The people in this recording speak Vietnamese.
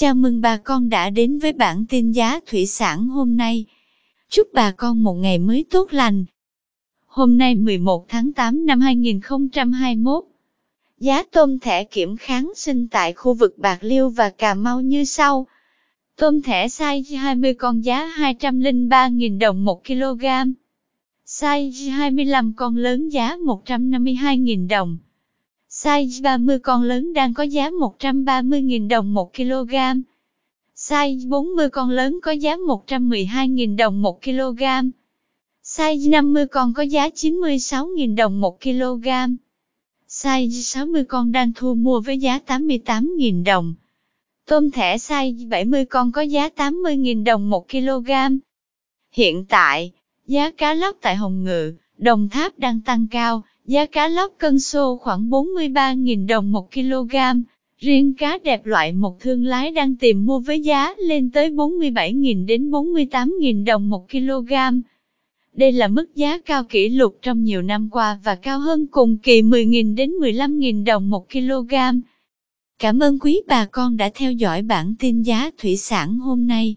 Chào mừng bà con đã đến với bản tin giá thủy sản hôm nay. Chúc bà con một ngày mới tốt lành. Hôm nay 11 tháng 8 năm 2021, giá tôm thẻ kiểm kháng sinh tại khu vực Bạc Liêu và Cà Mau như sau. Tôm thẻ size 20 con giá 203.000 đồng 1 kg. Size 25 con lớn giá 152.000 đồng. Size 30 con lớn đang có giá 130.000 đồng 1 kg. Size 40 con lớn có giá 112.000 đồng 1 kg. Size 50 con có giá 96.000 đồng 1 kg. Size 60 con đang thu mua với giá 88.000 đồng. Tôm thẻ size 70 con có giá 80.000 đồng 1 kg. Hiện tại, giá cá lóc tại Hồng Ngự, Đồng Tháp đang tăng cao, giá cá lóc cân xô khoảng 43.000 đồng 1 kg. Riêng cá đẹp loại một thương lái đang tìm mua với giá lên tới 47.000 đến 48.000 đồng 1 kg. Đây là mức giá cao kỷ lục trong nhiều năm qua và cao hơn cùng kỳ 10.000 đến 15.000 đồng 1 kg. Cảm ơn quý bà con đã theo dõi bản tin giá thủy sản hôm nay.